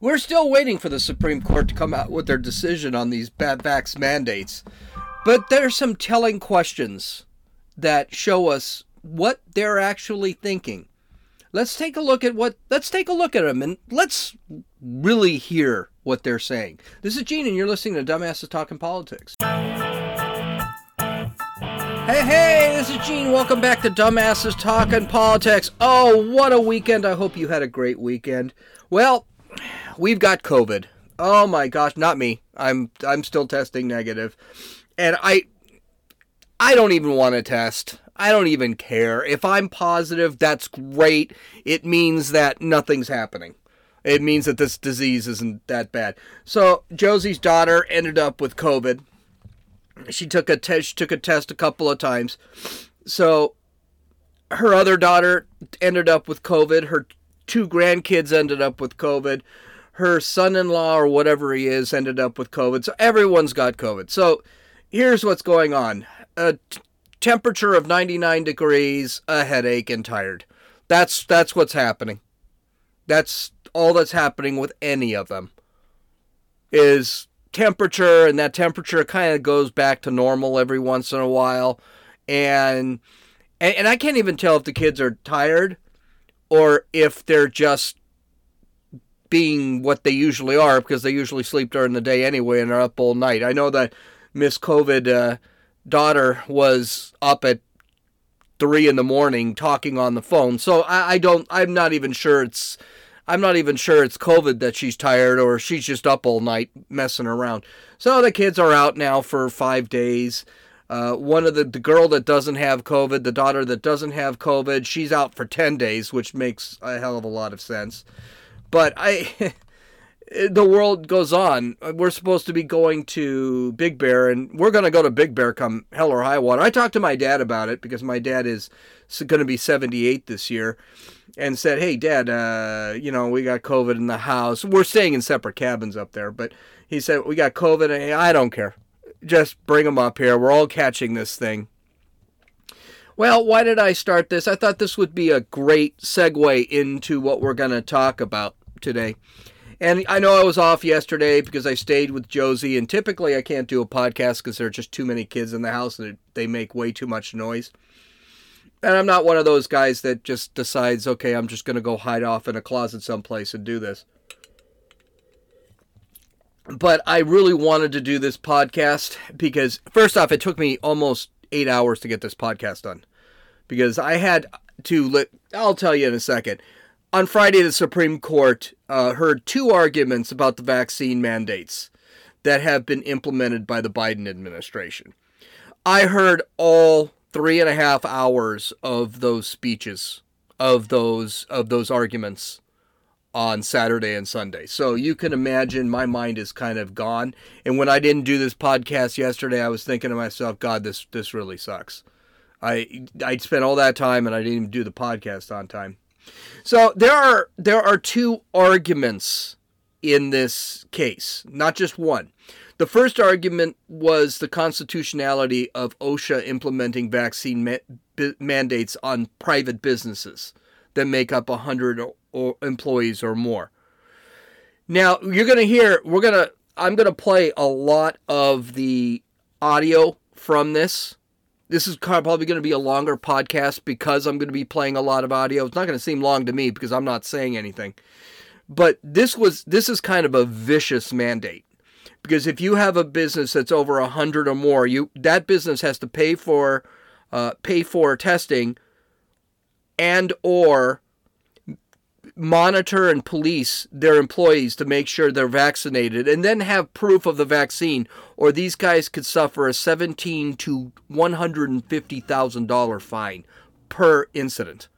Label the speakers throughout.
Speaker 1: We're still waiting for the Supreme Court to come out with their decision on these bad vax mandates. But there's some telling questions that show us what they're actually thinking. Let's take a look at what let's take a look at them and let's really hear what they're saying. This is Gene and you're listening to Dumbasses Talking Politics. Hey, hey, this is Gene. Welcome back to Dumbasses Talking Politics. Oh, what a weekend. I hope you had a great weekend. Well, we've got COVID. Oh my gosh, not me. I'm I'm still testing negative. And I I don't even want to test. I don't even care. If I'm positive, that's great. It means that nothing's happening. It means that this disease isn't that bad. So Josie's daughter ended up with COVID. She took a test. She took a test a couple of times. So her other daughter ended up with COVID. Her two grandkids ended up with COVID. Her son-in-law or whatever he is ended up with COVID. So everyone's got COVID. So here's what's going on. A t- temperature of 99 degrees, a headache, and tired. That's that's what's happening. That's all that's happening with any of them. Is temperature, and that temperature kind of goes back to normal every once in a while, and, and and I can't even tell if the kids are tired or if they're just being what they usually are because they usually sleep during the day anyway and are up all night. I know that Miss COVID. Uh, daughter was up at three in the morning talking on the phone. So I, I, don't. I'm not even sure it's. I'm not even sure it's COVID that she's tired or she's just up all night messing around. So the kids are out now for five days. Uh, one of the the girl that doesn't have COVID, the daughter that doesn't have COVID, she's out for ten days, which makes a hell of a lot of sense. But I. the world goes on. We're supposed to be going to Big Bear, and we're going to go to Big Bear come hell or high water. I talked to my dad about it because my dad is going to be 78 this year, and said, "Hey, Dad, uh, you know we got COVID in the house. We're staying in separate cabins up there, but he said we got COVID, and I don't care. Just bring them up here. We're all catching this thing." Well, why did I start this? I thought this would be a great segue into what we're going to talk about today. And I know I was off yesterday because I stayed with Josie, and typically I can't do a podcast because there are just too many kids in the house and they make way too much noise. And I'm not one of those guys that just decides, okay, I'm just going to go hide off in a closet someplace and do this. But I really wanted to do this podcast because, first off, it took me almost eight hours to get this podcast done. Because I had to, let, I'll tell you in a second on Friday, the Supreme Court uh, heard two arguments about the vaccine mandates that have been implemented by the Biden administration. I heard all three and a half hours of those speeches, of those of those arguments on Saturday and Sunday. So you can imagine my mind is kind of gone. And when I didn't do this podcast yesterday, I was thinking to myself, God, this this really sucks. I I spent all that time and I didn't even do the podcast on time. So there are there are two arguments in this case, not just one. The first argument was the constitutionality of OSHA implementing vaccine ma- mandates on private businesses that make up 100 or employees or more. Now, you're going to hear we're going to I'm going to play a lot of the audio from this this is probably going to be a longer podcast because I'm going to be playing a lot of audio. It's not going to seem long to me because I'm not saying anything. But this was this is kind of a vicious mandate because if you have a business that's over a hundred or more, you that business has to pay for uh, pay for testing and or monitor and police their employees to make sure they're vaccinated and then have proof of the vaccine or these guys could suffer a 17 to 150,000 dollar fine per incident.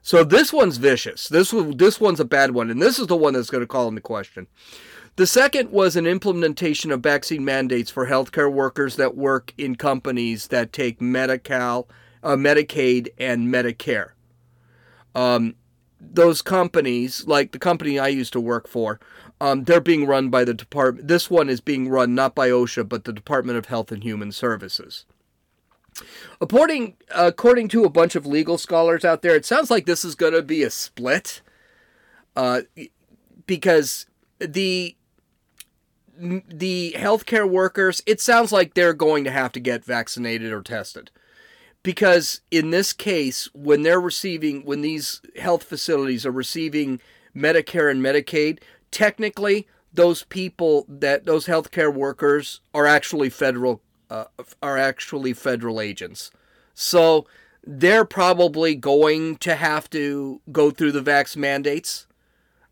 Speaker 1: So this one's vicious. This this one's a bad one and this is the one that's going to call into question. The second was an implementation of vaccine mandates for healthcare workers that work in companies that take Medi-Cal, uh, Medicaid and Medicare. Um, those companies, like the company I used to work for, um, they're being run by the department. This one is being run not by OSHA, but the Department of Health and Human Services. According, according to a bunch of legal scholars out there, it sounds like this is going to be a split, uh, because the the healthcare workers, it sounds like they're going to have to get vaccinated or tested. Because in this case, when they're receiving, when these health facilities are receiving Medicare and Medicaid, technically those people that those healthcare workers are actually federal uh, are actually federal agents. So they're probably going to have to go through the vax mandates.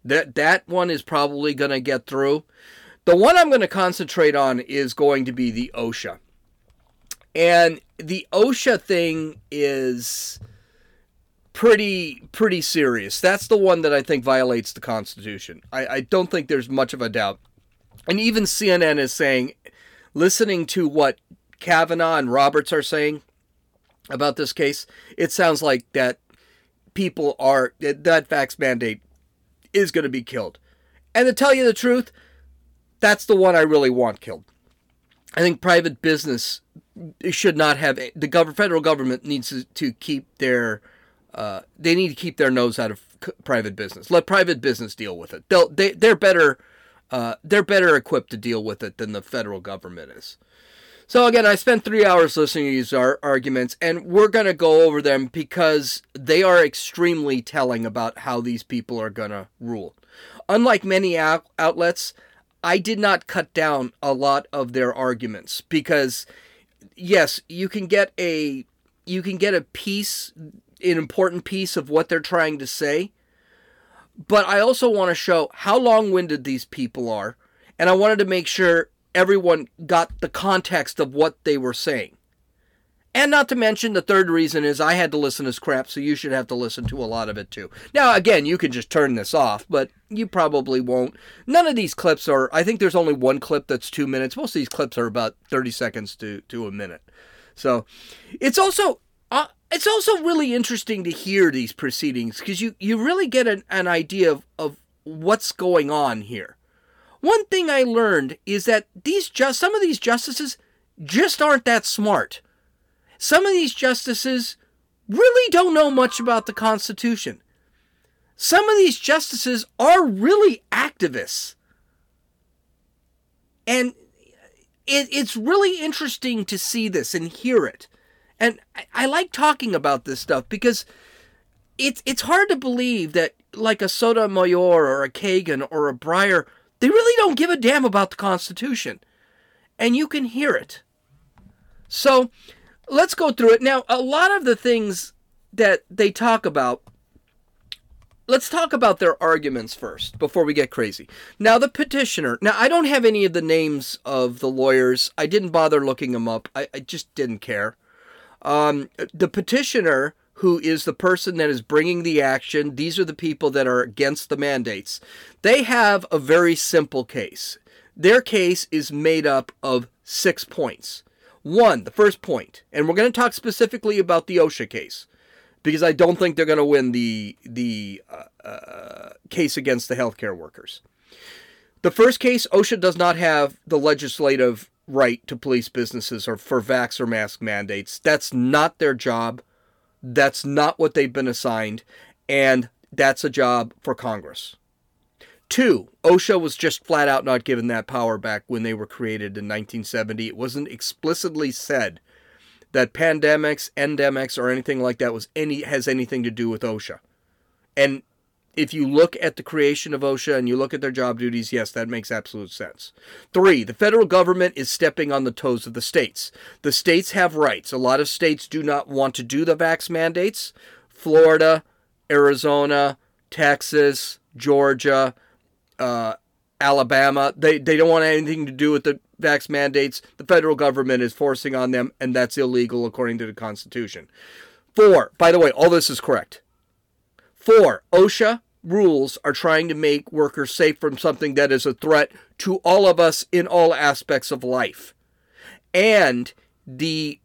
Speaker 1: That that one is probably going to get through. The one I'm going to concentrate on is going to be the OSHA. And the OSHA thing is pretty pretty serious. That's the one that I think violates the Constitution. I, I don't think there's much of a doubt. And even CNN is saying, listening to what Kavanaugh and Roberts are saying about this case, it sounds like that people are that vax mandate is going to be killed. And to tell you the truth, that's the one I really want killed. I think private business should not have the government. Federal government needs to, to keep their uh, they need to keep their nose out of private business. Let private business deal with it. They'll they they're better uh, they're better equipped to deal with it than the federal government is. So again, I spent three hours listening to these ar- arguments, and we're going to go over them because they are extremely telling about how these people are going to rule. Unlike many out- outlets, I did not cut down a lot of their arguments because yes, you can get a you can get a piece an important piece of what they're trying to say. But I also want to show how long-winded these people are, and I wanted to make sure everyone got the context of what they were saying. And not to mention, the third reason is I had to listen to crap, so you should have to listen to a lot of it too. Now, again, you can just turn this off, but you probably won't. None of these clips are, I think there's only one clip that's two minutes. Most of these clips are about 30 seconds to, to a minute. So it's also. Uh, it's also really interesting to hear these proceedings because you, you really get an, an idea of, of what's going on here. One thing I learned is that these just some of these justices just aren't that smart some of these justices really don't know much about the Constitution. Some of these justices are really activists. And it, it's really interesting to see this and hear it. And I, I like talking about this stuff because it's it's hard to believe that like a Sotomayor or a Kagan or a Breyer, they really don't give a damn about the Constitution. And you can hear it. So let's go through it. Now, a lot of the things that they talk about, let's talk about their arguments first before we get crazy. Now, the petitioner, now, I don't have any of the names of the lawyers. I didn't bother looking them up, I, I just didn't care. Um, the petitioner, who is the person that is bringing the action, these are the people that are against the mandates. They have a very simple case. Their case is made up of six points. One, the first point, and we're going to talk specifically about the OSHA case because I don't think they're going to win the the uh, uh, case against the healthcare workers. The first case, OSHA does not have the legislative right to police businesses or for vax or mask mandates. That's not their job. That's not what they've been assigned, and that's a job for Congress. Two, OSHA was just flat out not given that power back when they were created in 1970. It wasn't explicitly said that pandemics, endemics, or anything like that was any has anything to do with OSHA. And if you look at the creation of OSHA and you look at their job duties, yes, that makes absolute sense. Three, the federal government is stepping on the toes of the states. The states have rights. A lot of states do not want to do the vax mandates. Florida, Arizona, Texas, Georgia, uh, Alabama. They they don't want anything to do with the vax mandates. The federal government is forcing on them, and that's illegal according to the Constitution. Four, by the way, all this is correct. Four, OSHA rules are trying to make workers safe from something that is a threat to all of us in all aspects of life. And the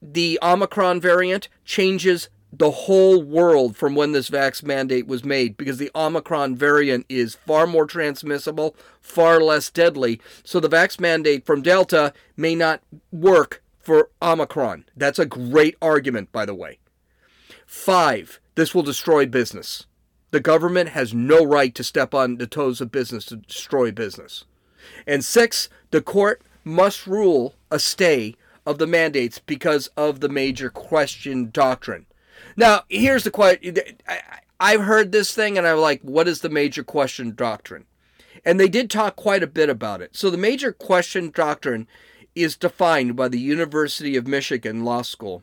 Speaker 1: the Omicron variant changes the whole world from when this vax mandate was made because the Omicron variant is far more transmissible, far less deadly. So the vax mandate from Delta may not work for Omicron. That's a great argument, by the way. Five, this will destroy business. The government has no right to step on the toes of business to destroy business. And six, the court must rule a stay of the mandates because of the major question doctrine. Now, here's the question. I've heard this thing and I'm like, what is the major question doctrine? And they did talk quite a bit about it. So the major question doctrine is defined by the University of Michigan Law School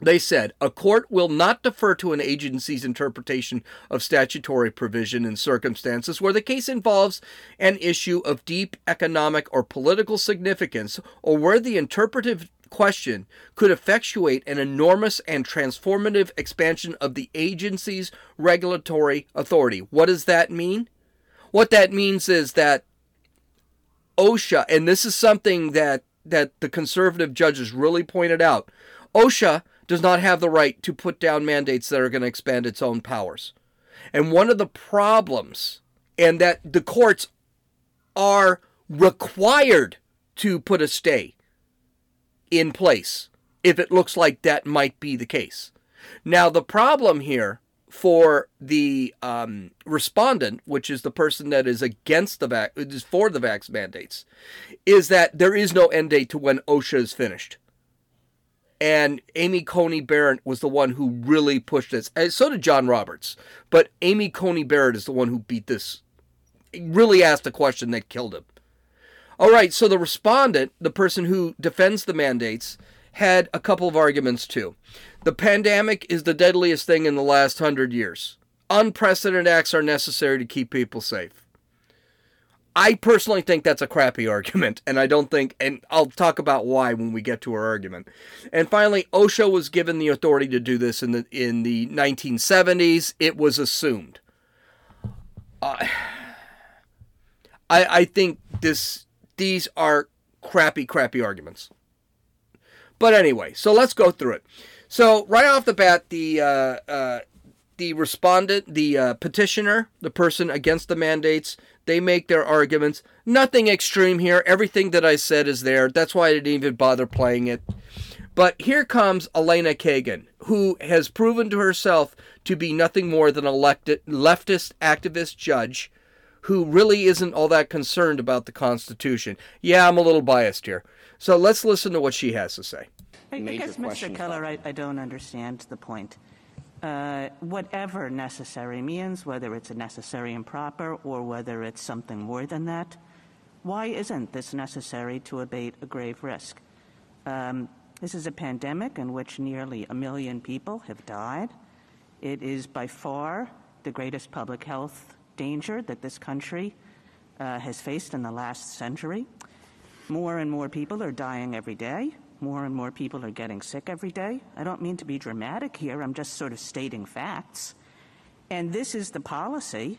Speaker 1: they said a court will not defer to an agency's interpretation of statutory provision in circumstances where the case involves an issue of deep economic or political significance or where the interpretive question could effectuate an enormous and transformative expansion of the agency's regulatory authority. What does that mean? What that means is that OSHA, and this is something that, that the conservative judges really pointed out, OSHA does not have the right to put down mandates that are going to expand its own powers. And one of the problems, and that the courts are required to put a stay in place if it looks like that might be the case. Now, the problem here for the um, respondent, which is the person that is against the vac, is for the vax mandates, is that there is no end date to when OSHA is finished and Amy Coney Barrett was the one who really pushed this. And so did John Roberts, but Amy Coney Barrett is the one who beat this. Really asked the question that killed him. All right, so the respondent, the person who defends the mandates, had a couple of arguments too. The pandemic is the deadliest thing in the last hundred years. Unprecedented acts are necessary to keep people safe. I personally think that's a crappy argument, and I don't think, and I'll talk about why when we get to our argument. And finally, OSHA was given the authority to do this in the in the 1970s. It was assumed. Uh, I I think this these are crappy crappy arguments. But anyway, so let's go through it. So right off the bat, the uh, uh, the respondent, the uh, petitioner, the person against the mandates, they make their arguments. Nothing extreme here. Everything that I said is there. That's why I didn't even bother playing it. But here comes Elena Kagan, who has proven to herself to be nothing more than a leftist activist judge who really isn't all that concerned about the Constitution. Yeah, I'm a little biased here. So let's listen to what she has to say.
Speaker 2: I, I guess, Mr. Keller, I, I don't understand the point. Uh, whatever necessary means, whether it's a necessary and proper or whether it's something more than that, why isn't this necessary to abate a grave risk? Um, this is a pandemic in which nearly a million people have died. It is by far the greatest public health danger that this country uh, has faced in the last century. More and more people are dying every day. More and more people are getting sick every day. I don't mean to be dramatic here, I'm just sort of stating facts. And this is the policy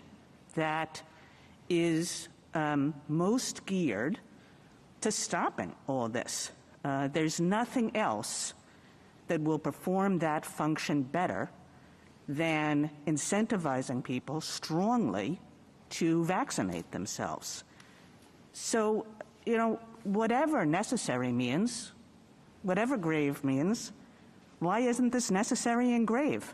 Speaker 2: that is um, most geared to stopping all this. Uh, there's nothing else that will perform that function better than incentivizing people strongly to vaccinate themselves. So, you know, whatever necessary means, whatever grave means, why isn't this necessary and grave?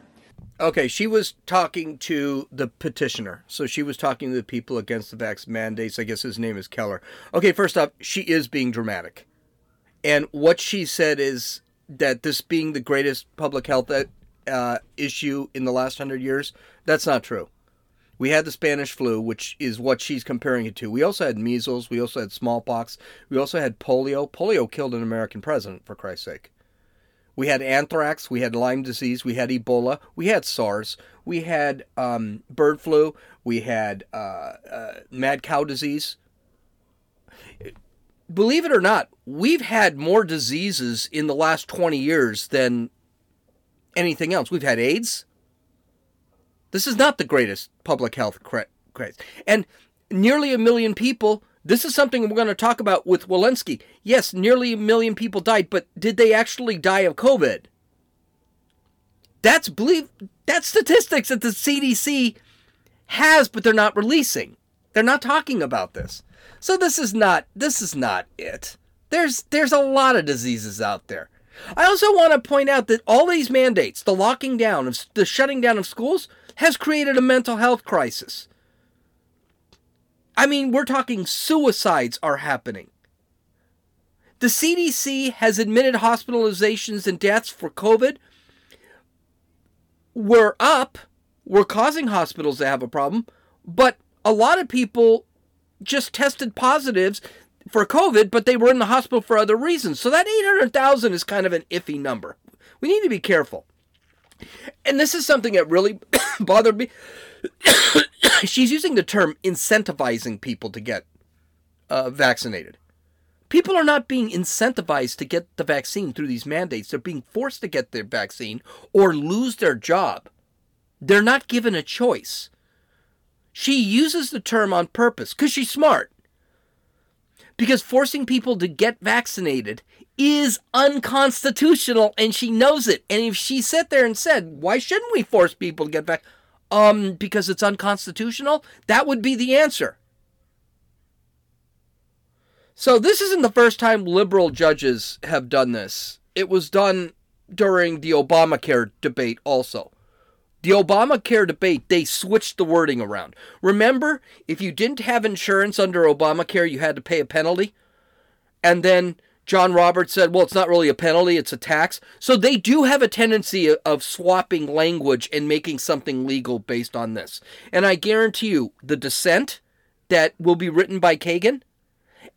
Speaker 1: Okay, she was talking to the petitioner. So she was talking to the people against the vax mandates. I guess his name is Keller. Okay, first off, she is being dramatic. And what she said is that this being the greatest public health uh, issue in the last hundred years, that's not true. We had the Spanish flu, which is what she's comparing it to. We also had measles. We also had smallpox. We also had polio. Polio killed an American president, for Christ's sake. We had anthrax. We had Lyme disease. We had Ebola. We had SARS. We had um, bird flu. We had uh, uh, mad cow disease. Believe it or not, we've had more diseases in the last 20 years than anything else. We've had AIDS. This is not the greatest public health craze. And nearly a million people, this is something we're going to talk about with Walensky. Yes, nearly a million people died, but did they actually die of COVID? That's believe that's statistics that the CDC has, but they're not releasing. They're not talking about this. So this is not this is not it. There's there's a lot of diseases out there. I also want to point out that all these mandates, the locking down of the shutting down of schools, has created a mental health crisis. I mean, we're talking suicides are happening. The CDC has admitted hospitalizations and deaths for COVID were up, were causing hospitals to have a problem, but a lot of people just tested positives for COVID, but they were in the hospital for other reasons. So that 800,000 is kind of an iffy number. We need to be careful. And this is something that really bothered me. She's using the term incentivizing people to get uh, vaccinated. People are not being incentivized to get the vaccine through these mandates. They're being forced to get their vaccine or lose their job. They're not given a choice. She uses the term on purpose because she's smart. Because forcing people to get vaccinated is unconstitutional and she knows it. And if she sat there and said, why shouldn't we force people to get back? Um, because it's unconstitutional, that would be the answer. So this isn't the first time liberal judges have done this. It was done during the Obamacare debate also. The Obamacare debate, they switched the wording around. Remember, if you didn't have insurance under Obamacare, you had to pay a penalty. And then John Roberts said, well, it's not really a penalty, it's a tax. So they do have a tendency of swapping language and making something legal based on this. And I guarantee you, the dissent that will be written by Kagan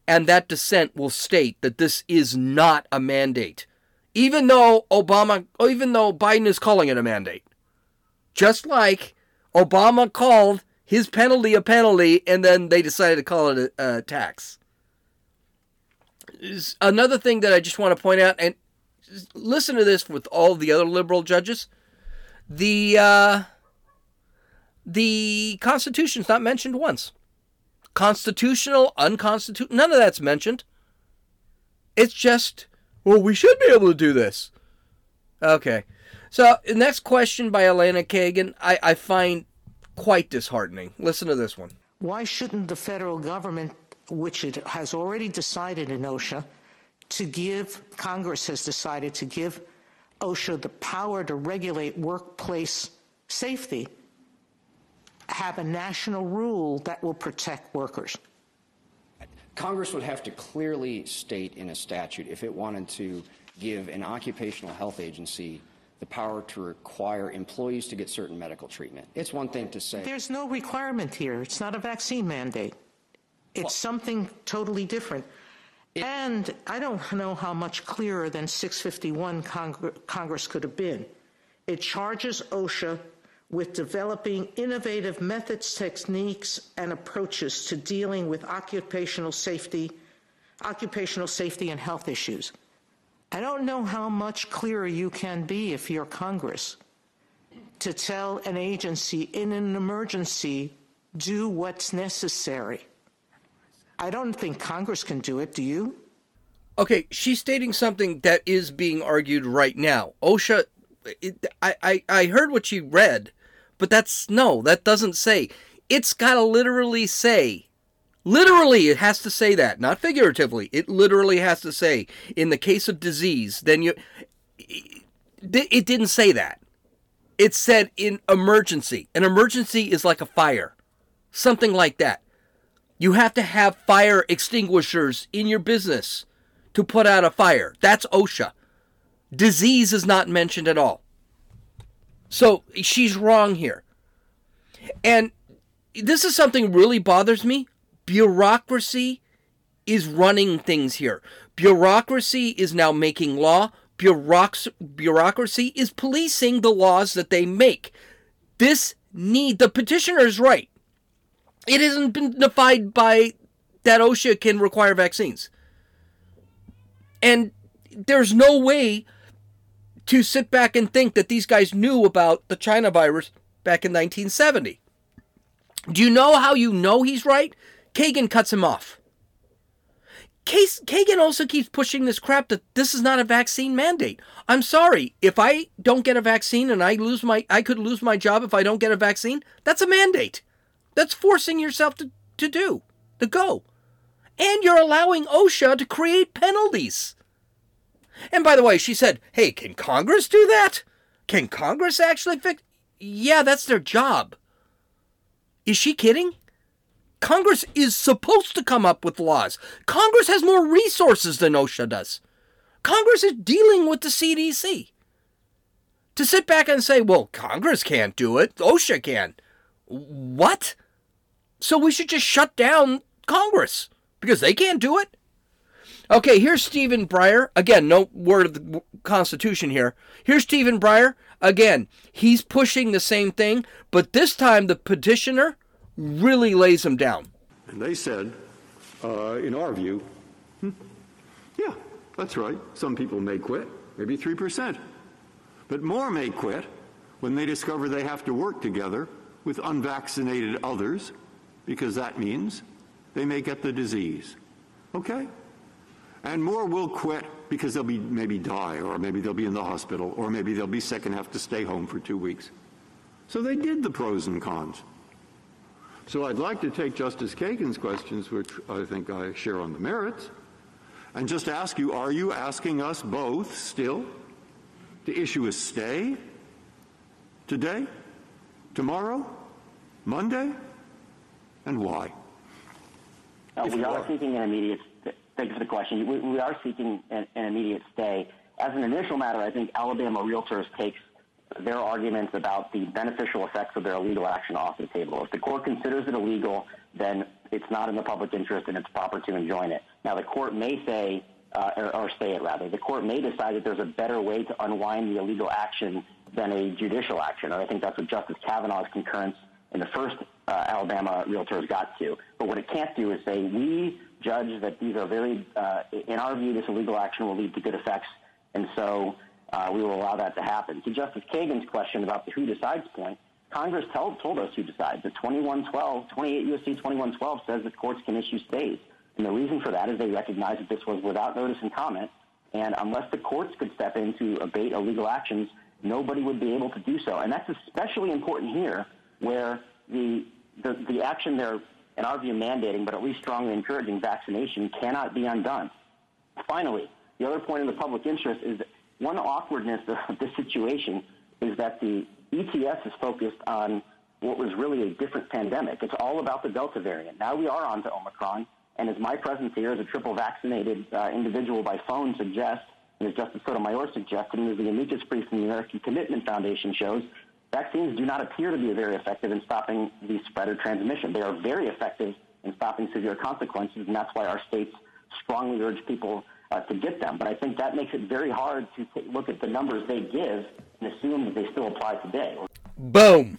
Speaker 1: and that dissent will state that this is not a mandate, even though Obama, even though Biden is calling it a mandate. Just like Obama called his penalty a penalty, and then they decided to call it a, a tax. Another thing that I just want to point out, and listen to this with all the other liberal judges, the uh, the Constitution's not mentioned once constitutional, unconstitutional, none of that's mentioned. It's just, well, we should be able to do this. Okay. So, the next question by Elena Kagan, I, I find quite disheartening. Listen to this one.
Speaker 3: Why shouldn't the federal government, which it has already decided in OSHA, to give, Congress has decided to give OSHA the power to regulate workplace safety? have a national rule that will protect workers?
Speaker 4: Congress would have to clearly state in a statute if it wanted to give an occupational health agency the power to require employees to get certain medical treatment. It's one thing to say.
Speaker 3: There's no requirement here. It's not a vaccine mandate. It's well, something totally different. It, and I don't know how much clearer than 651 Cong- Congress could have been. It charges OSHA with developing innovative methods, techniques, and approaches to dealing with occupational safety, occupational safety and health issues. I don't know how much clearer you can be if you're Congress to tell an agency in an emergency, do what's necessary. I don't think Congress can do it, do you?
Speaker 1: Okay, she's stating something that is being argued right now. OSHA, it, I, I, I heard what she read, but that's no, that doesn't say. It's got to literally say. Literally, it has to say that, not figuratively. It literally has to say, in the case of disease, then you. It didn't say that. It said in emergency. An emergency is like a fire, something like that. You have to have fire extinguishers in your business to put out a fire. That's OSHA. Disease is not mentioned at all. So she's wrong here. And this is something really bothers me. Bureaucracy is running things here. Bureaucracy is now making law. bureaucracy is policing the laws that they make. This need the petitioner is right. It hasn't been defined by that OSHA can require vaccines. And there's no way to sit back and think that these guys knew about the China virus back in 1970. Do you know how you know he's right? Kagan cuts him off. Case, Kagan also keeps pushing this crap that this is not a vaccine mandate. I'm sorry, if I don't get a vaccine and I lose my I could lose my job if I don't get a vaccine, that's a mandate. That's forcing yourself to, to do, to go. And you're allowing OSHA to create penalties. And by the way, she said, hey, can Congress do that? Can Congress actually fix? Yeah, that's their job. Is she kidding? Congress is supposed to come up with laws. Congress has more resources than OSHA does. Congress is dealing with the CDC. To sit back and say, well, Congress can't do it, OSHA can. What? So we should just shut down Congress because they can't do it? Okay, here's Stephen Breyer. Again, no word of the Constitution here. Here's Stephen Breyer. Again, he's pushing the same thing, but this time the petitioner really lays them down.
Speaker 5: And they said, uh, in our view, hmm, yeah, that's right. Some people may quit, maybe 3%. But more may quit when they discover they have to work together with unvaccinated others, because that means they may get the disease. Okay? And more will quit because they'll be maybe die, or maybe they'll be in the hospital, or maybe they'll be sick and have to stay home for two weeks. So they did the pros and cons. So I'd like to take Justice Kagan's questions, which I think I share on the merits, and just ask you are you asking us both still to issue a stay today, tomorrow, Monday, and why?
Speaker 6: Uh, we are seeking an immediate Thank you for the question. We, we are seeking an, an, immediate stay. As an initial matter, I think Alabama Realtors takes their arguments about the beneficial effects of their illegal action off the table. If the court considers it illegal, then it's not in the public interest and it's proper to enjoin it. Now, the court may say, uh, or, or stay it rather, the court may decide that there's a better way to unwind the illegal action than a judicial action. And I think that's what Justice Kavanaugh's concurrence in the first uh, Alabama Realtors got to. But what it can't do is say, we judge that these are very, uh, in our view, this illegal action will lead to good effects, and so uh, we will allow that to happen. To Justice Kagan's question about the who decides point, Congress told, told us who decides. The 2112, 28 U.S.C. 2112 says that courts can issue stays. And the reason for that is they recognize that this was without notice and comment, and unless the courts could step in to abate illegal actions, nobody would be able to do so. And that's especially important here, where the, the, the action they're in our view, mandating, but at least strongly encouraging vaccination cannot be undone. Finally, the other point in the public interest is one awkwardness of this situation is that the ETS is focused on what was really a different pandemic. It's all about the Delta variant. Now we are on to Omicron, and as my presence here as a triple vaccinated uh, individual by phone suggests, and as Justice Sotomayor suggested, and as the amicus brief from the American Commitment Foundation shows, vaccines do not appear to be very effective in stopping the spread or transmission. They are very effective in stopping severe consequences, and that's why our states strongly urge people uh, to get them. But I think that makes it very hard to look at the numbers they give and assume that they still apply today.
Speaker 1: Boom.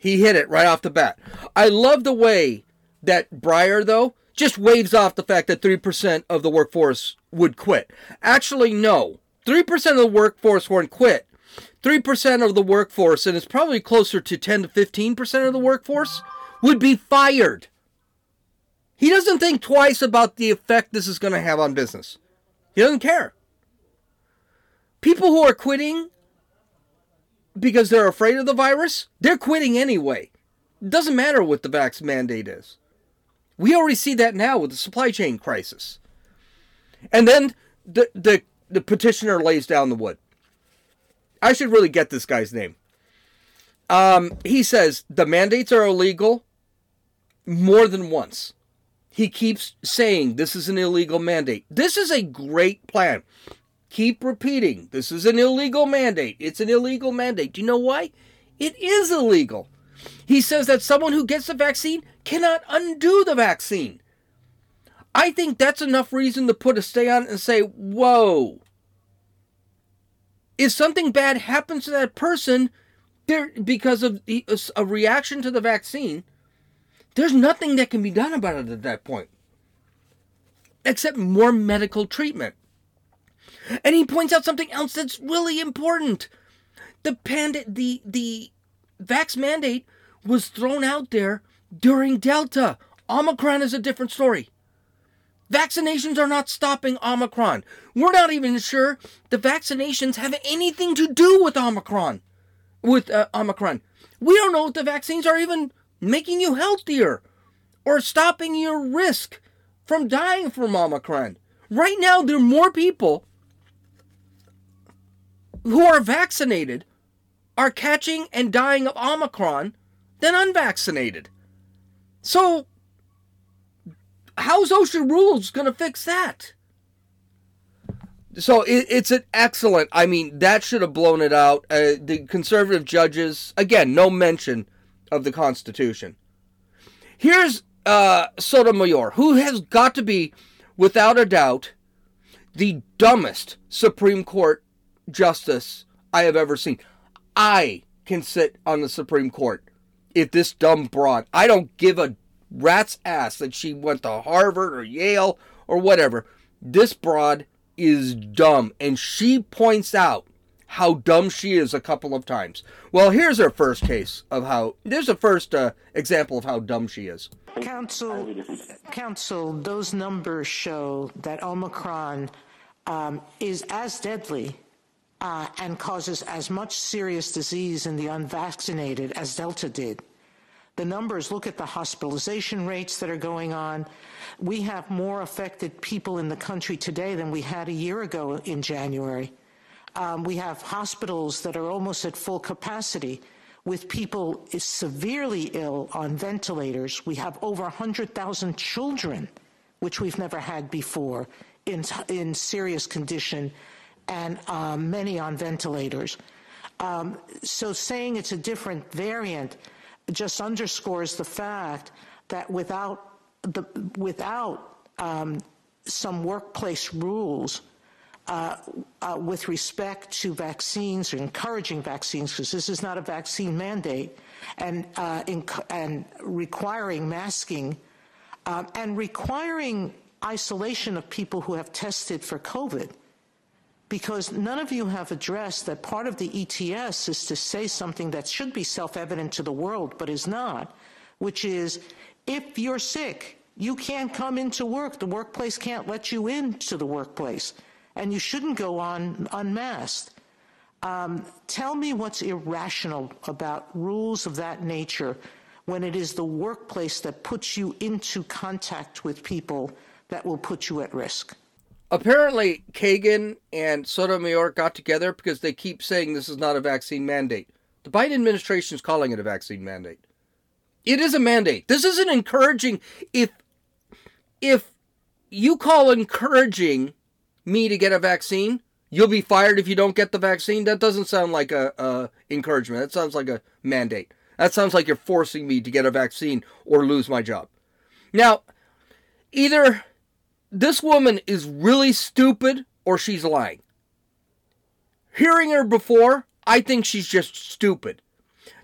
Speaker 1: He hit it right off the bat. I love the way that Breyer, though, just waves off the fact that 3% of the workforce would quit. Actually, no. 3% of the workforce won't quit. 3% of the workforce, and it's probably closer to 10 to 15% of the workforce, would be fired. He doesn't think twice about the effect this is going to have on business. He doesn't care. People who are quitting because they're afraid of the virus, they're quitting anyway. It doesn't matter what the vax mandate is. We already see that now with the supply chain crisis. And then the, the, the petitioner lays down the wood. I should really get this guy's name. Um, he says the mandates are illegal more than once. He keeps saying this is an illegal mandate. This is a great plan. Keep repeating this is an illegal mandate. It's an illegal mandate. Do you know why? It is illegal. He says that someone who gets the vaccine cannot undo the vaccine. I think that's enough reason to put a stay on it and say, whoa, if something bad happens to that person there because of a reaction to the vaccine, there's nothing that can be done about it at that point except more medical treatment. And he points out something else that's really important. The pand- the the vax mandate was thrown out there during Delta. Omicron is a different story. Vaccinations are not stopping Omicron. We're not even sure the vaccinations have anything to do with Omicron. With uh, Omicron, we don't know if the vaccines are even making you healthier or stopping your risk from dying from Omicron. Right now, there are more people who are vaccinated are catching and dying of Omicron than unvaccinated. So, how's OSHA rules going to fix that? So it, it's an excellent. I mean, that should have blown it out. Uh, the conservative judges, again, no mention of the Constitution. Here's uh, Sotomayor, who has got to be, without a doubt, the dumbest Supreme Court justice I have ever seen. I can sit on the Supreme Court if this dumb broad, I don't give a rat's ass that she went to Harvard or Yale or whatever. This broad is dumb, and she points out how dumb she is a couple of times. Well, here's her first case of how. There's a first uh, example of how dumb she is.
Speaker 3: Council, counsel, those numbers show that Omicron um, is as deadly uh, and causes as much serious disease in the unvaccinated as Delta did. The numbers look at the hospitalization rates that are going on. We have more affected people in the country today than we had a year ago in January. Um, we have hospitals that are almost at full capacity with people severely ill on ventilators. We have over 100,000 children, which we've never had before, in, in serious condition, and um, many on ventilators. Um, so saying it's a different variant just underscores the fact that without the without um, some workplace rules Uh, uh, with respect to vaccines or encouraging vaccines, because this is not a vaccine mandate, and uh, and requiring masking uh, and requiring isolation of people who have tested for COVID because none of you have addressed that part of the ETS is to say something that should be self-evident to the world but is not, which is if you're sick, you can't come into work. The workplace can't let you into the workplace, and you shouldn't go on unmasked. Um, tell me what's irrational about rules of that nature when it is the workplace that puts you into contact with people that will put you at risk
Speaker 1: apparently Kagan and Sotomayor got together because they keep saying this is not a vaccine mandate. The Biden administration is calling it a vaccine mandate. It is a mandate. This isn't encouraging. If if you call encouraging me to get a vaccine, you'll be fired if you don't get the vaccine. That doesn't sound like a, a encouragement. That sounds like a mandate. That sounds like you're forcing me to get a vaccine or lose my job. Now, either this woman is really stupid or she's lying. Hearing her before, I think she's just stupid.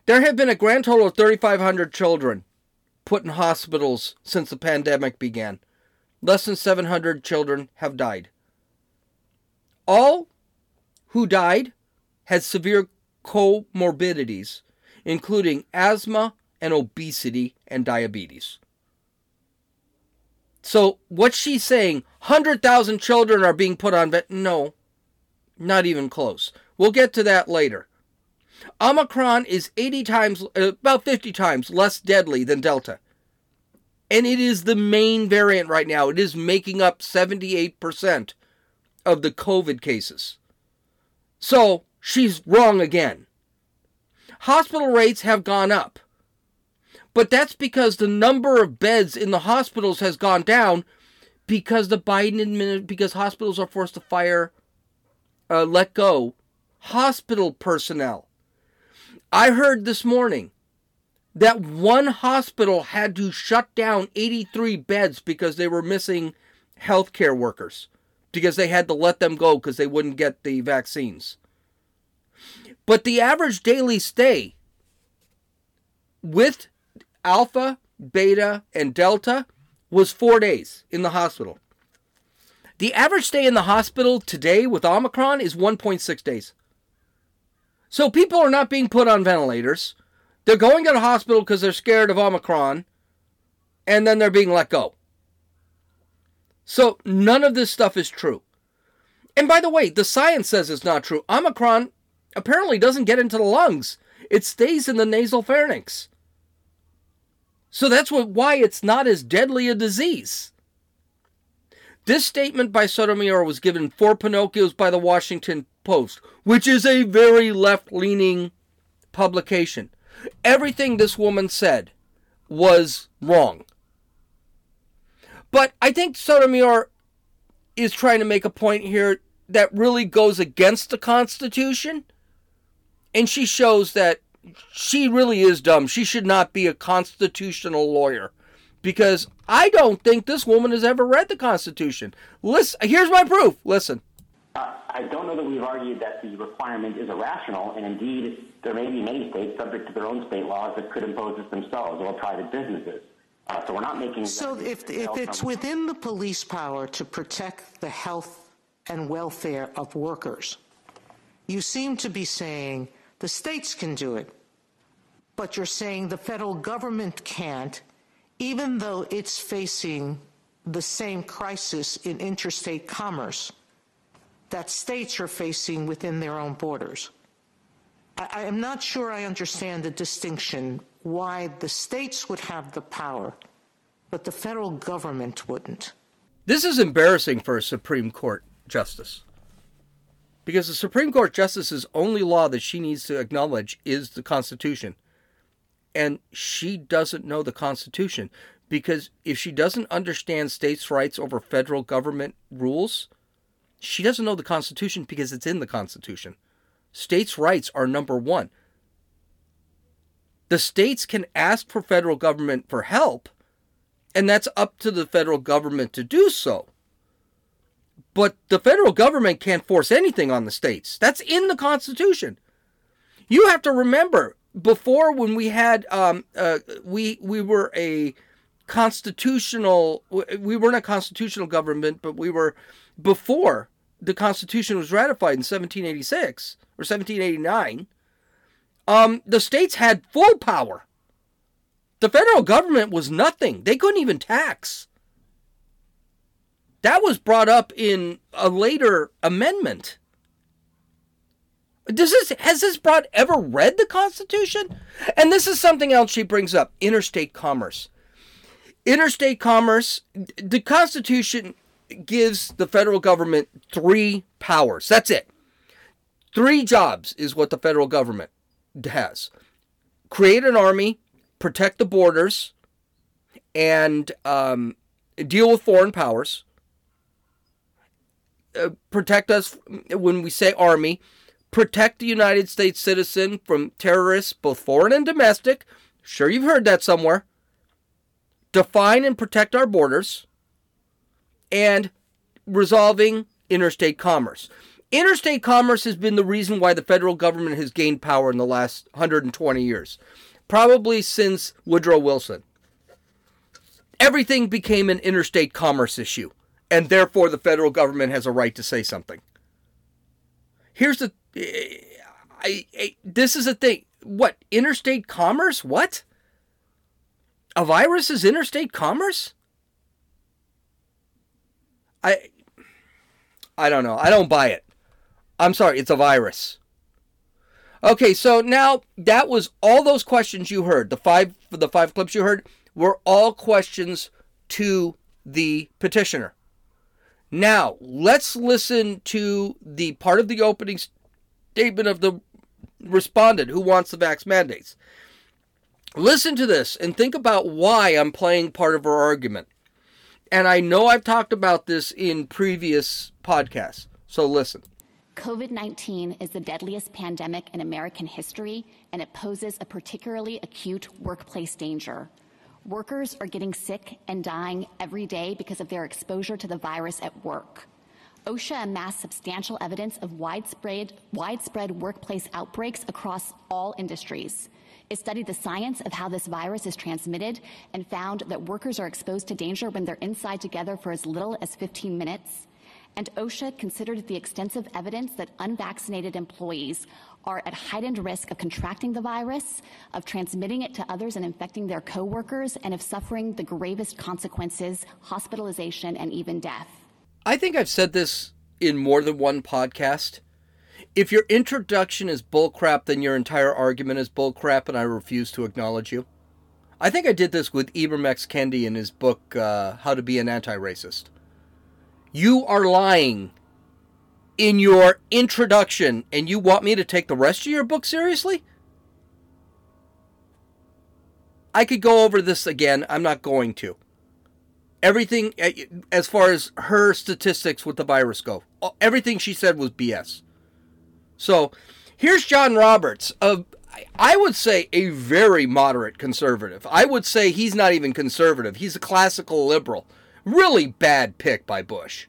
Speaker 1: There have been a grand total of 3,500 children put in hospitals since the pandemic began. Less than 700 children have died. All who died had severe comorbidities, including asthma and obesity and diabetes. So what she's saying, 100,000 children are being put on vet. No, not even close. We'll get to that later. Omicron is 80 times, uh, about 50 times less deadly than Delta. And it is the main variant right now. It is making up 78% of the COVID cases. So she's wrong again. Hospital rates have gone up. But that's because the number of beds in the hospitals has gone down because the Biden administration, because hospitals are forced to fire, uh, let go hospital personnel. I heard this morning that one hospital had to shut down 83 beds because they were missing healthcare workers because they had to let them go because they wouldn't get the vaccines. But the average daily stay with Alpha, Beta, and Delta was four days in the hospital. The average stay in the hospital today with Omicron is 1.6 days. So people are not being put on ventilators. They're going to the hospital because they're scared of Omicron, and then they're being let go. So none of this stuff is true. And by the way, the science says it's not true. Omicron apparently doesn't get into the lungs, it stays in the nasal pharynx. So that's what, why it's not as deadly a disease. This statement by Sotomayor was given four Pinocchios by the Washington Post, which is a very left leaning publication. Everything this woman said was wrong. But I think Sotomayor is trying to make a point here that really goes against the Constitution. And she shows that she really is dumb. She should not be a constitutional lawyer because I don't think this woman has ever read the Constitution. Listen, here's my proof. Listen.
Speaker 6: Uh, I don't know that we've argued that the requirement is irrational, and indeed, there may be many states subject to their own state laws that could impose this themselves or private businesses. Uh, so we're not making.
Speaker 3: So if, if it's within the police power to protect the health and welfare of workers, you seem to be saying the states can do it, but you're saying the federal government can't, even though it's facing the same crisis in interstate commerce that states are facing within their own borders. I, I am not sure I understand the distinction why the states would have the power, but the federal government wouldn't.
Speaker 1: This is embarrassing for a Supreme Court justice. Because the Supreme Court justice's only law that she needs to acknowledge is the Constitution. And she doesn't know the Constitution. Because if she doesn't understand states' rights over federal government rules, she doesn't know the Constitution because it's in the Constitution. States' rights are number one. The states can ask for federal government for help, and that's up to the federal government to do so. But the federal government can't force anything on the states. That's in the Constitution. You have to remember before when we had um, uh, we we were a constitutional we weren't a constitutional government, but we were before the Constitution was ratified in 1786 or 1789 um, the states had full power. The federal government was nothing. They couldn't even tax. That was brought up in a later amendment. Does this has this broad ever read the Constitution? And this is something else she brings up: interstate commerce. Interstate commerce, the Constitution gives the federal government three powers. That's it. Three jobs is what the federal government has create an army, protect the borders, and um, deal with foreign powers. Uh, protect us when we say army, protect the United States citizen from terrorists, both foreign and domestic. Sure, you've heard that somewhere. Define and protect our borders, and resolving interstate commerce. Interstate commerce has been the reason why the federal government has gained power in the last 120 years, probably since Woodrow Wilson. Everything became an interstate commerce issue, and therefore the federal government has a right to say something. Here's the. I, I, this is a thing. What? Interstate commerce? What? A virus is interstate commerce? I. I don't know. I don't buy it. I'm sorry, it's a virus. Okay, so now that was all those questions you heard. The five the five clips you heard were all questions to the petitioner. Now, let's listen to the part of the opening statement of the respondent who wants the vax mandates. Listen to this and think about why I'm playing part of her argument. And I know I've talked about this in previous podcasts, so listen.
Speaker 7: COVID 19 is the deadliest pandemic in American history, and it poses a particularly acute workplace danger. Workers are getting sick and dying every day because of their exposure to the virus at work. OSHA amassed substantial evidence of widespread, widespread workplace outbreaks across all industries. It studied the science of how this virus is transmitted and found that workers are exposed to danger when they're inside together for as little as 15 minutes and OSHA considered the extensive evidence that unvaccinated employees are at heightened risk of contracting the virus, of transmitting it to others and infecting their coworkers, and of suffering the gravest consequences, hospitalization, and even death.
Speaker 1: I think I've said this in more than one podcast. If your introduction is bullcrap, then your entire argument is bullcrap, and I refuse to acknowledge you. I think I did this with Ibram X. Kendi in his book, uh, How to Be an Anti Racist. You are lying in your introduction, and you want me to take the rest of your book seriously? I could go over this again. I'm not going to. Everything, eh, as far as her statistics with the virus go, everything she said was BS. So here's John Roberts, of I would say a very moderate conservative. I would say he's not even conservative. He's a classical liberal. Really bad pick by Bush.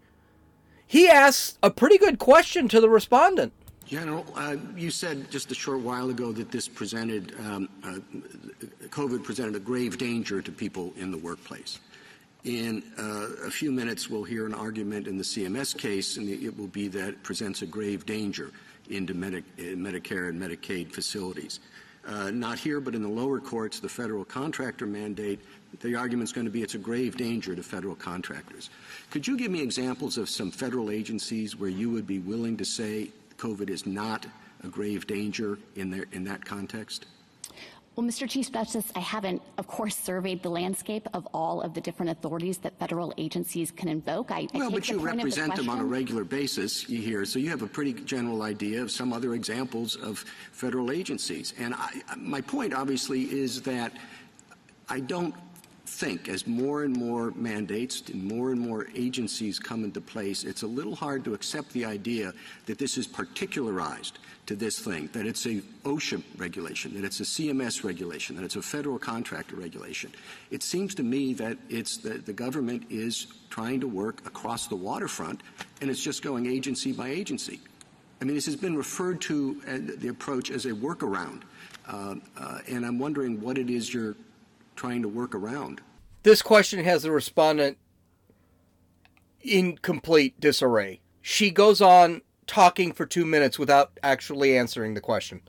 Speaker 1: He asks a pretty good question to the respondent.
Speaker 8: General, uh, you said just a short while ago that this presented, um, uh, COVID presented a grave danger to people in the workplace. In uh, a few minutes, we'll hear an argument in the CMS case, and it will be that it presents a grave danger into Medi- Medicare and Medicaid facilities. Uh, not here, but in the lower courts, the federal contractor mandate, the argument is going to be it's a grave danger to federal contractors. Could you give me examples of some federal agencies where you would be willing to say COVID is not a grave danger in, their, in that context?
Speaker 7: Well, Mr. Chief Justice, I haven't, of course, surveyed the landscape of all of the different authorities that federal agencies can invoke. I,
Speaker 8: well,
Speaker 7: I
Speaker 8: but you represent
Speaker 7: the
Speaker 8: them on a regular basis here, so you have a pretty general idea of some other examples of federal agencies. And I, my point, obviously, is that I don't think as more and more mandates and more and more agencies come into place, it's a little hard to accept the idea that this is particularized to this thing, that it's a OSHA regulation, that it's a CMS regulation, that it's a federal contractor regulation. It seems to me that it's the, the government is trying to work across the waterfront and it's just going agency by agency. I mean, this has been referred to uh, the approach as a workaround. Uh, uh, and I'm wondering what it is you're trying to work around.
Speaker 1: This question has the respondent in complete disarray. She goes on talking for two minutes without actually answering the question.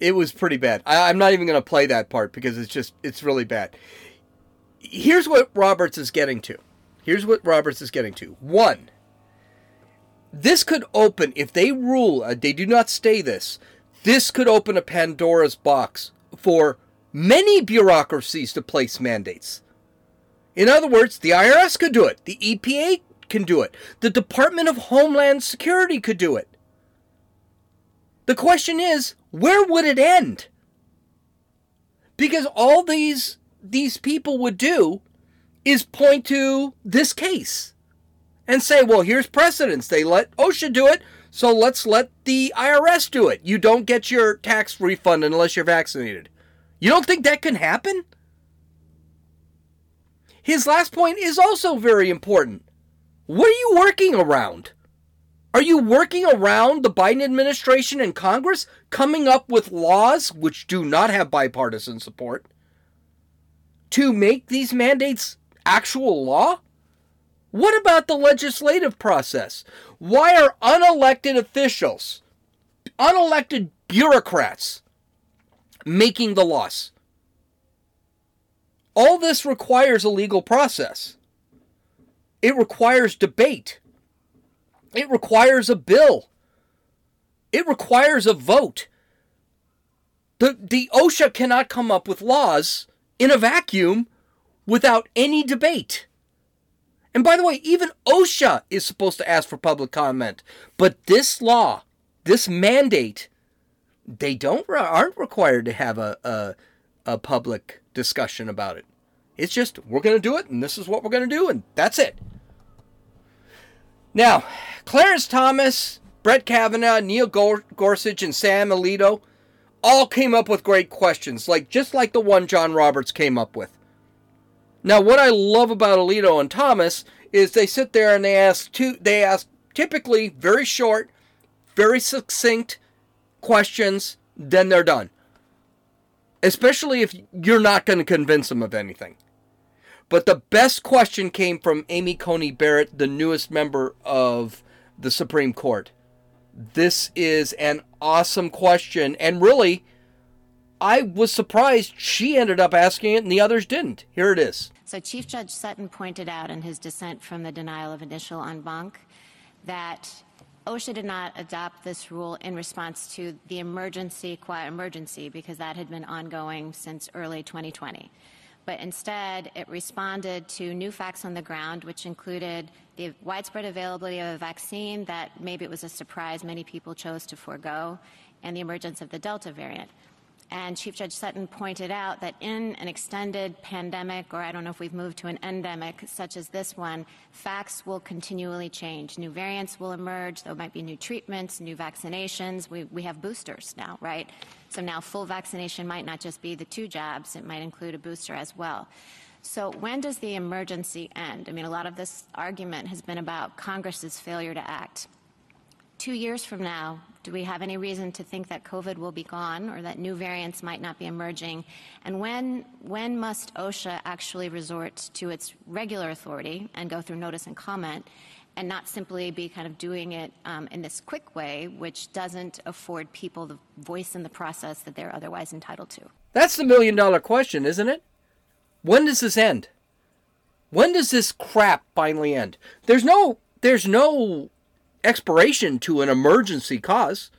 Speaker 1: It was pretty bad. I, am not even going to play that part because it's just, it's really bad. Here's what Roberts is getting to. Here's what Roberts is getting to. One, this could open, if they rule, uh, they do not stay this, this could open a Pandora's box for many bureaucracies to place mandates. In other words, the IRS could do it, the EPA can do it. The Department of Homeland Security could do it. The question is, where would it end? Because all these these people would do is point to this case and say, well, here's precedence. They let OSHA do it, so let's let the IRS do it. You don't get your tax refund unless you're vaccinated. You don't think that can happen? His last point is also very important. What are you working around? Are you working around the Biden administration and Congress coming up with laws which do not have bipartisan support to make these mandates actual law? What about the legislative process? Why are unelected officials, unelected bureaucrats, making the loss. All this requires a legal process. It requires debate. It requires a bill. It requires a vote. The, the OSHA cannot come up with laws in a vacuum without any debate. And by the way, even OSHA is supposed to ask for public comment. But this law, this mandate, they don't aren't required to have a, a, a public discussion about it. It's just we're going to do it, and this is what we're going to do, and that's it. Now, Clarence Thomas, Brett Kavanaugh, Neil Gorsuch, and Sam Alito all came up with great questions, like just like the one John Roberts came up with. Now, what I love about Alito and Thomas is they sit there and they ask two they ask typically very short, very succinct questions, then they're done. Especially if you're not going to convince them of anything. But the best question came from Amy Coney Barrett, the newest member of the Supreme Court. This is an awesome question. And really, I was surprised she ended up asking it and the others didn't. Here it is.
Speaker 9: So, Chief Judge Sutton pointed out in his dissent from the denial of initial en banc that OSHA did not adopt this rule in response to the emergency, quiet emergency, because that had been ongoing since early 2020 but instead it responded to new facts on the ground, which included the widespread availability of a vaccine that maybe it was a surprise many people chose to forego, and the emergence of the Delta variant. And Chief Judge Sutton pointed out that in an extended pandemic, or I don't know if we've moved to an endemic such as this one, facts will continually change. New variants will emerge. There might be new treatments, new vaccinations. We, we have boosters now, right? So now full vaccination might not just be the two jabs, it might include a booster as well. So when does the emergency end? I mean, a lot of this argument has been about Congress's failure to act. Two years from now, do we have any reason to think that COVID will be gone or that new variants might not be emerging? And when, when must OSHA actually resort to its regular authority and go through notice and comment and not simply be kind of doing it um, in this quick way, which doesn't afford people the voice in the process that they're otherwise entitled to?
Speaker 1: That's the million dollar question, isn't it? When does this end? When does this crap finally end? There's no there's no expiration to an emergency cause.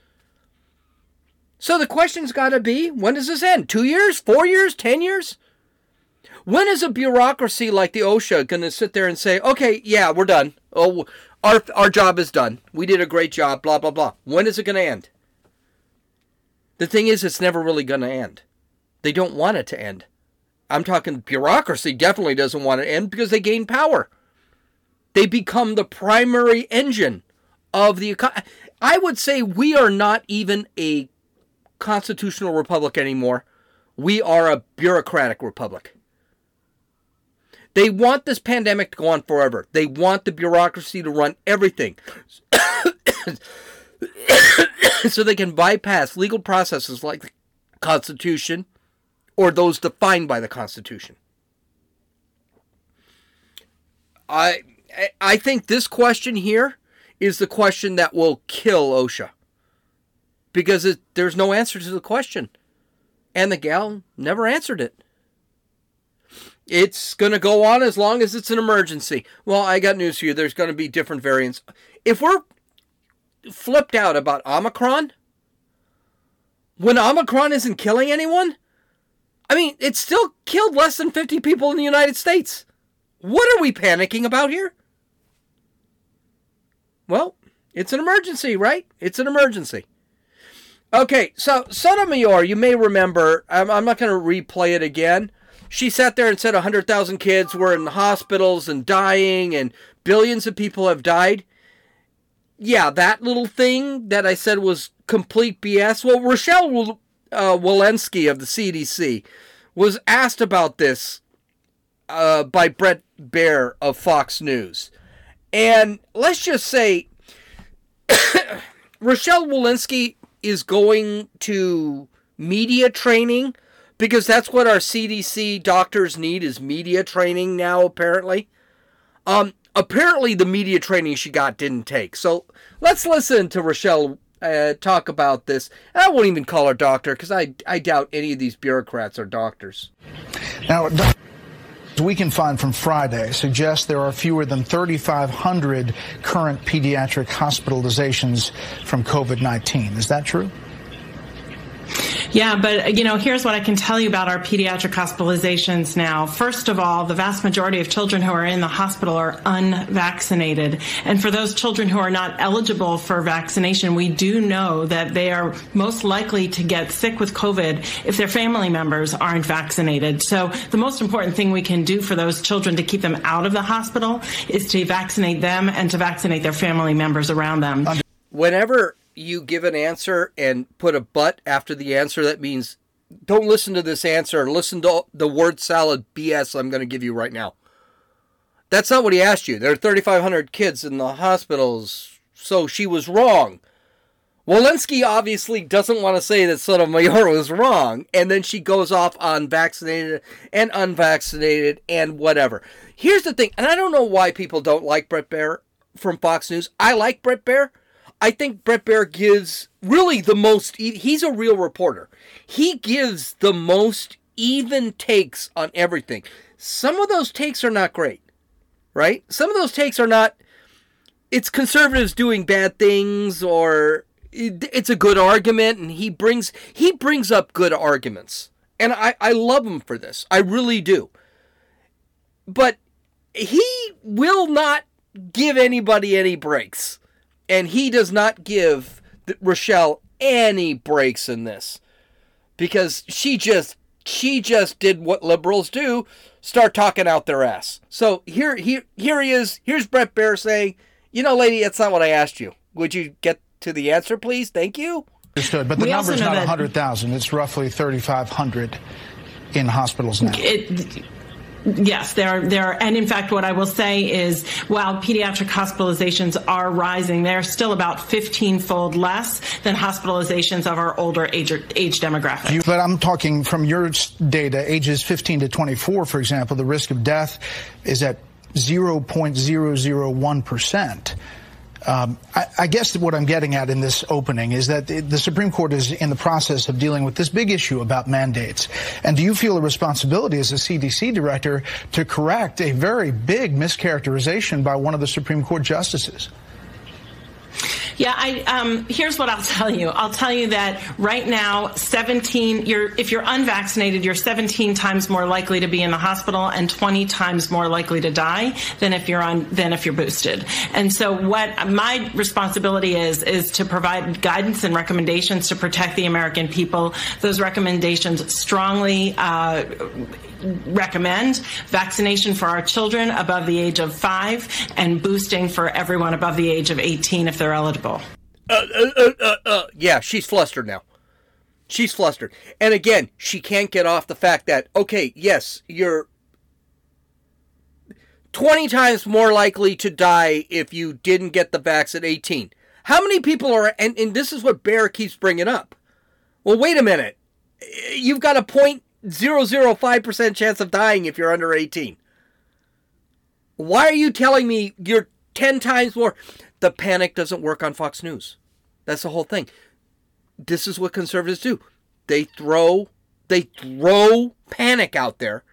Speaker 1: So the question's got to be when does this end? Two years? Four years? Ten years? When is a bureaucracy like the OSHA going to sit there and say, okay, yeah, we're done. Oh, our, our job is done. We did a great job, blah, blah, blah. When is it going to end? The thing is, it's never really going to end. They don't want it to end. I'm talking bureaucracy definitely doesn't want to end because they gain power. They become the primary engine of the economy. I would say we are not even a constitutional republic anymore. We are a bureaucratic republic. They want this pandemic to go on forever. They want the bureaucracy to run everything. so they can bypass legal processes like the Constitution or those defined by the Constitution. I I think this question here is the question that will kill OSHA. Because it, there's no answer to the question. And the gal never answered it. It's going to go on as long as it's an emergency. Well, I got news for you. There's going to be different variants. If we're flipped out about Omicron, when Omicron isn't killing anyone, I mean, it still killed less than 50 people in the United States. What are we panicking about here? Well, it's an emergency, right? It's an emergency. Okay, so Sotomayor, you may remember, I'm, I'm not going to replay it again. She sat there and said 100,000 kids were in hospitals and dying, and billions of people have died. Yeah, that little thing that I said was complete BS. Well, Rochelle uh, Walensky of the CDC was asked about this uh, by Bret Baier of Fox News. And let's just say Rochelle Walensky is going to media training because that's what our CDC doctors need is media training now apparently. Um apparently the media training she got didn't take. So let's listen to Rochelle uh, talk about this. I won't even call her doctor because I I doubt any of these bureaucrats are doctors.
Speaker 10: Now we can find from Friday suggests there are fewer than 3,500 current pediatric hospitalizations from COVID-19. Is that true?
Speaker 11: Yeah, but you know, here's what I can tell you about our pediatric hospitalizations now. First of all, the vast majority of children who are in the hospital are unvaccinated. And for those children who are not eligible for vaccination, we do know that they are most likely to get sick with COVID if their family members aren't vaccinated. So the most important thing we can do for those children to keep them out of the hospital is to vaccinate them and to vaccinate their family members around them.
Speaker 1: Whenever you give an answer and put a but after the answer, that means don't listen to this answer. Listen to the word salad BS I'm going to give you right now. That's not what he asked you. There are 3,500 kids in the hospitals, so she was wrong. Walensky obviously doesn't want to say that Sotomayor was wrong, and then she goes off on vaccinated and unvaccinated and whatever. Here's the thing, and I don't know why people don't like Bret Baier from Fox News. I like Bret Baier. I think Bret Baier gives really the most. He's a real reporter. He gives the most even takes on everything. Some of those takes are not great, right? Some of those takes are not. It's conservatives doing bad things, or it's a good argument, and he brings he brings up good arguments, and I I love him for this. I really do. But he will not give anybody any breaks and he does not give Rochelle any breaks in this. because she just she just did what liberals do, start talking out their ass. So here here here he is. Here's Bret Baier saying, "You know, lady, that's not what I asked you. Would you get to the answer, please? Thank you."
Speaker 10: Understood, but the
Speaker 11: We
Speaker 10: number's not
Speaker 11: that-
Speaker 10: 100,000. It's roughly 3,500 in hospitals now.
Speaker 11: It, yes, there, are there, and in fact, what I will say is, while pediatric hospitalizations are rising, they're still about 15-fold less than hospitalizations of our older age, age demographic.
Speaker 10: But I'm talking from your data, ages 15 to 24, for example, the risk of death is at 0.001%. Um, I, I guess what I'm getting at in this opening is that the, the Supreme Court is in the process of dealing with this big issue about mandates. And do you feel a responsibility as a CDC director to correct a very big mischaracterization by one of the Supreme Court justices?
Speaker 11: Yeah, I, um, here's what I'll tell you. I'll tell you that right now, 17, you're, if you're unvaccinated, you're 17 times more likely to be in the hospital and 20 times more likely to die than if you're on, than if you're boosted. And so what my responsibility is, is to provide guidance and recommendations to protect the American people. Those recommendations strongly, uh, recommend vaccination for our children above the age of five and boosting for everyone above the age of 18 if they're eligible.
Speaker 1: Uh, uh, uh, uh, uh, yeah, she's flustered now. She's flustered. And again, she can't get off the fact that, okay, yes, you're 20 times more likely to die if you didn't get the vaccine at 18. How many people are, and, and this is what Baier keeps bringing up. Well, wait a minute. You've got a 0.005% chance of dying if you're under 18. Why are you telling me you're 10 times more? The panic doesn't work on Fox News. That's the whole thing. This is what conservatives do. They throw they throw panic out there.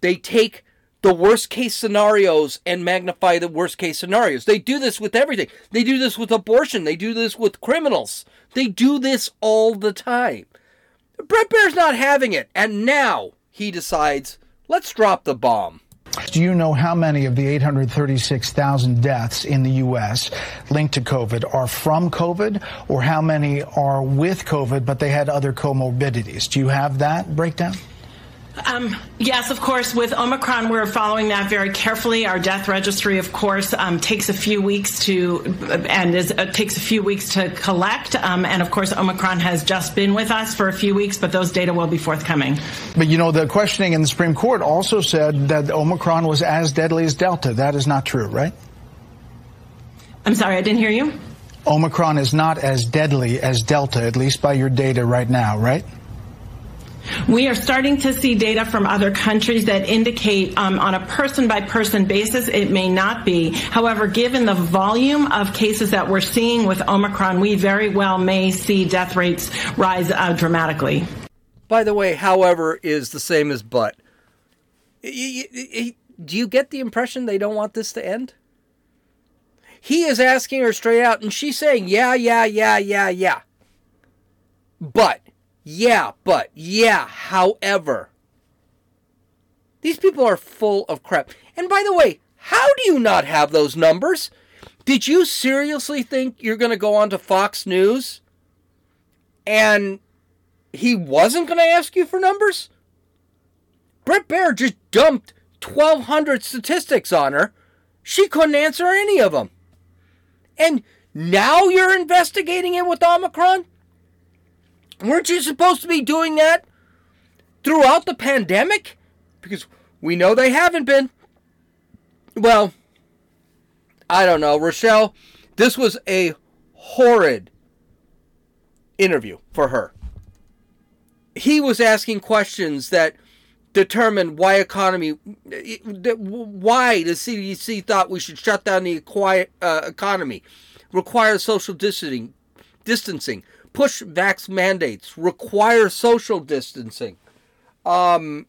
Speaker 1: They take the worst case scenarios and magnify the worst case scenarios. They do this with everything. They do this with abortion. They do this with criminals. They do this all the time. Bret Baier's not having it. And now he decides, let's drop the bomb.
Speaker 10: Do you know how many of the 836,000 deaths in the U.S. linked to COVID are from COVID, or how many are with COVID but they had other comorbidities? Do you have that breakdown?
Speaker 11: Um, yes, of course. With Omicron, we're following that very carefully. Our death registry, of course, um, takes a few weeks to and is, uh, takes a few weeks to collect. Um, and of course, Omicron has just been with us for a few weeks, but those data will be forthcoming.
Speaker 10: But you know, the questioning in the Supreme Court also said that Omicron was as deadly as Delta. That is not true, right?
Speaker 11: I'm sorry, I didn't hear you.
Speaker 10: Omicron is not as deadly as Delta, at least by your data right now, right?
Speaker 11: We are starting to see data from other countries that indicate um, on a person by person basis it may not be. However, given the volume of cases that we're seeing with Omicron, we very well may see death rates rise uh, dramatically.
Speaker 1: By the way, however, is the same as but. Do you get the impression they don't want this to end? He is asking her straight out, and she's saying, yeah, yeah, yeah, yeah, yeah. But, yeah, but, yeah, however. These people are full of crap. And by the way, how do you not have those numbers? Did you seriously think you're going to go on to Fox News and he wasn't going to ask you for numbers? Bret Baier just dumped 1,200 statistics on her. She couldn't answer any of them. And now you're investigating it with Omicron? Weren't you supposed to be doing that throughout the pandemic? Because we know they haven't been. Well, I don't know. Rochelle, this was a horrid interview for her. He was asking questions that determined why economy, why the CDC thought we should shut down the uh, economy, require social distancing, distancing, push vax mandates, require social distancing, um,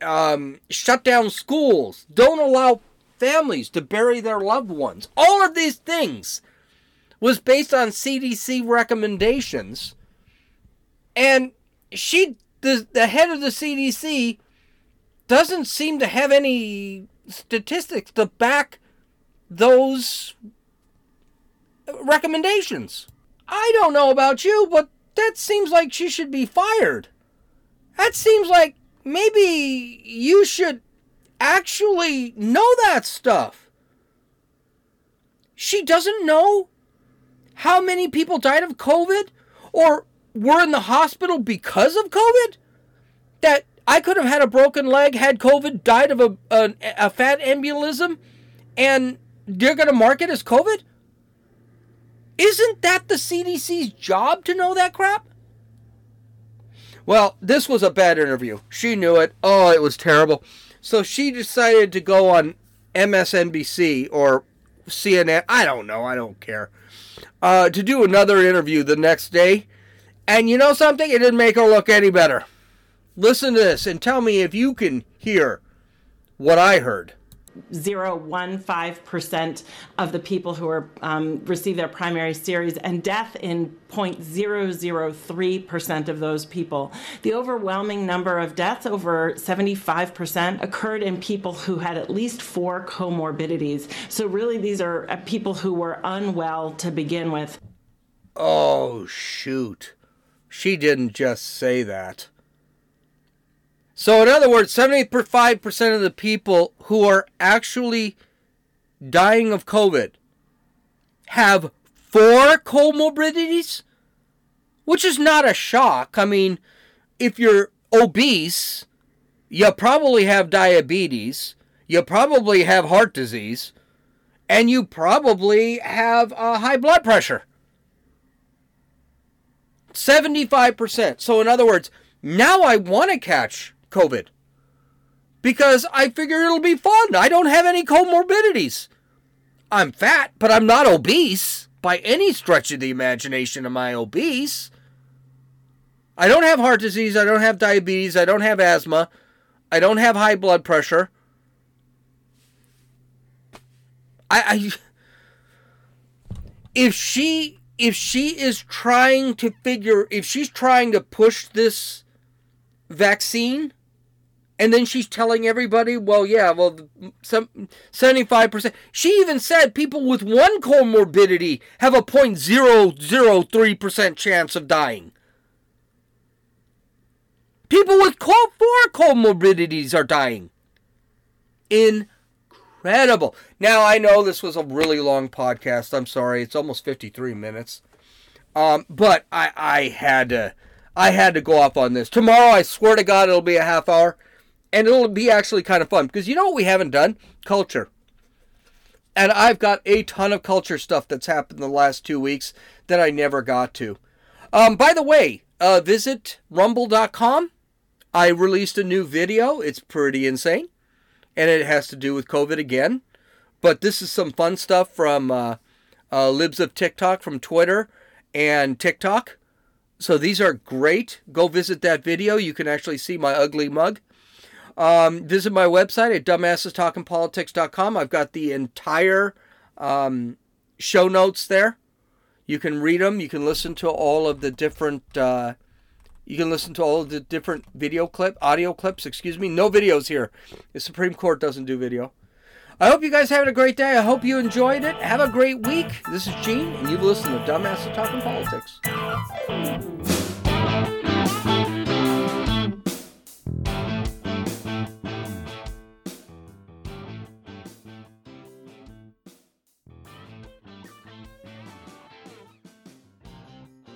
Speaker 1: um, shut down schools, don't allow families to bury their loved ones. All of these things was based on CDC recommendations, and she, the, the head of the CDC, doesn't seem to have any statistics to back those recommendations. I don't know about you, but that seems like she should be fired. That seems like maybe you should actually know that stuff. She doesn't know how many people died of COVID or were in the hospital because of COVID? That I could have had a broken leg, had COVID, died of a, a, a fat embolism, and they're going to mark it as COVID? Isn't that the CDC's job to know that crap? Well, this was a bad interview. She knew it. Oh, it was terrible. So she decided to go on MSNBC or CNN. I don't know. I don't care. Uh, to do another interview the next day. And you know something? It didn't make her look any better. Listen to this and tell me if you can hear what I heard.
Speaker 11: 0.15% of the people who are um, receive their primary series and death in 0.003% of those people. The overwhelming number of deaths, over 75%, occurred in people who had at least four comorbidities. So really these are uh, people who were unwell to begin with.
Speaker 1: Oh, shoot. She didn't just say that. So, in other words, 75% of the people who are actually dying of COVID have four comorbidities, which is not a shock. I mean, if you're obese, you probably have diabetes, you probably have heart disease, and you probably have uh, high blood pressure. 75%. So, in other words, now I want to catch COVID because I figure it'll be fun. I don't have any comorbidities. I'm fat, but I'm not obese by any stretch of the imagination. Am I obese? I don't have heart disease. I don't have diabetes. I don't have asthma. I don't have high blood pressure. I, I if she if she is trying to figure if she's trying to push this vaccine and then she's telling everybody, well, yeah, well, some 75%. She even said people with one comorbidity have a 0.003% chance of dying. People with four comorbidities are dying. Incredible. Now, I know this was a really long podcast. I'm sorry. It's almost 53 minutes. Um, but I, I had to I had to go off on this. Tomorrow, I swear to God, it'll be a half hour and it'll be actually kind of fun because you know what we haven't done? Culture. And I've got a ton of culture stuff that's happened the last two weeks that I never got to. Um, by the way, uh, visit rumble.com. I released a new video. It's pretty insane. And it has to do with COVID again. But this is some fun stuff from uh, uh, Libs of TikTok from Twitter and TikTok. So these are great. Go visit that video. You can actually see my ugly mug. Um, visit my website at dumbassestalkingpolitics.com. I've got the entire um, show notes there. You can read them. You can listen to all of the different. Uh, you can listen to all of the different video clip, audio clips. Excuse me. No videos here. The Supreme Court doesn't do video. I hope you guys having a great day. I hope you enjoyed it. Have a great week. This is Gene, and you've listened to Dumbasses Talking Politics.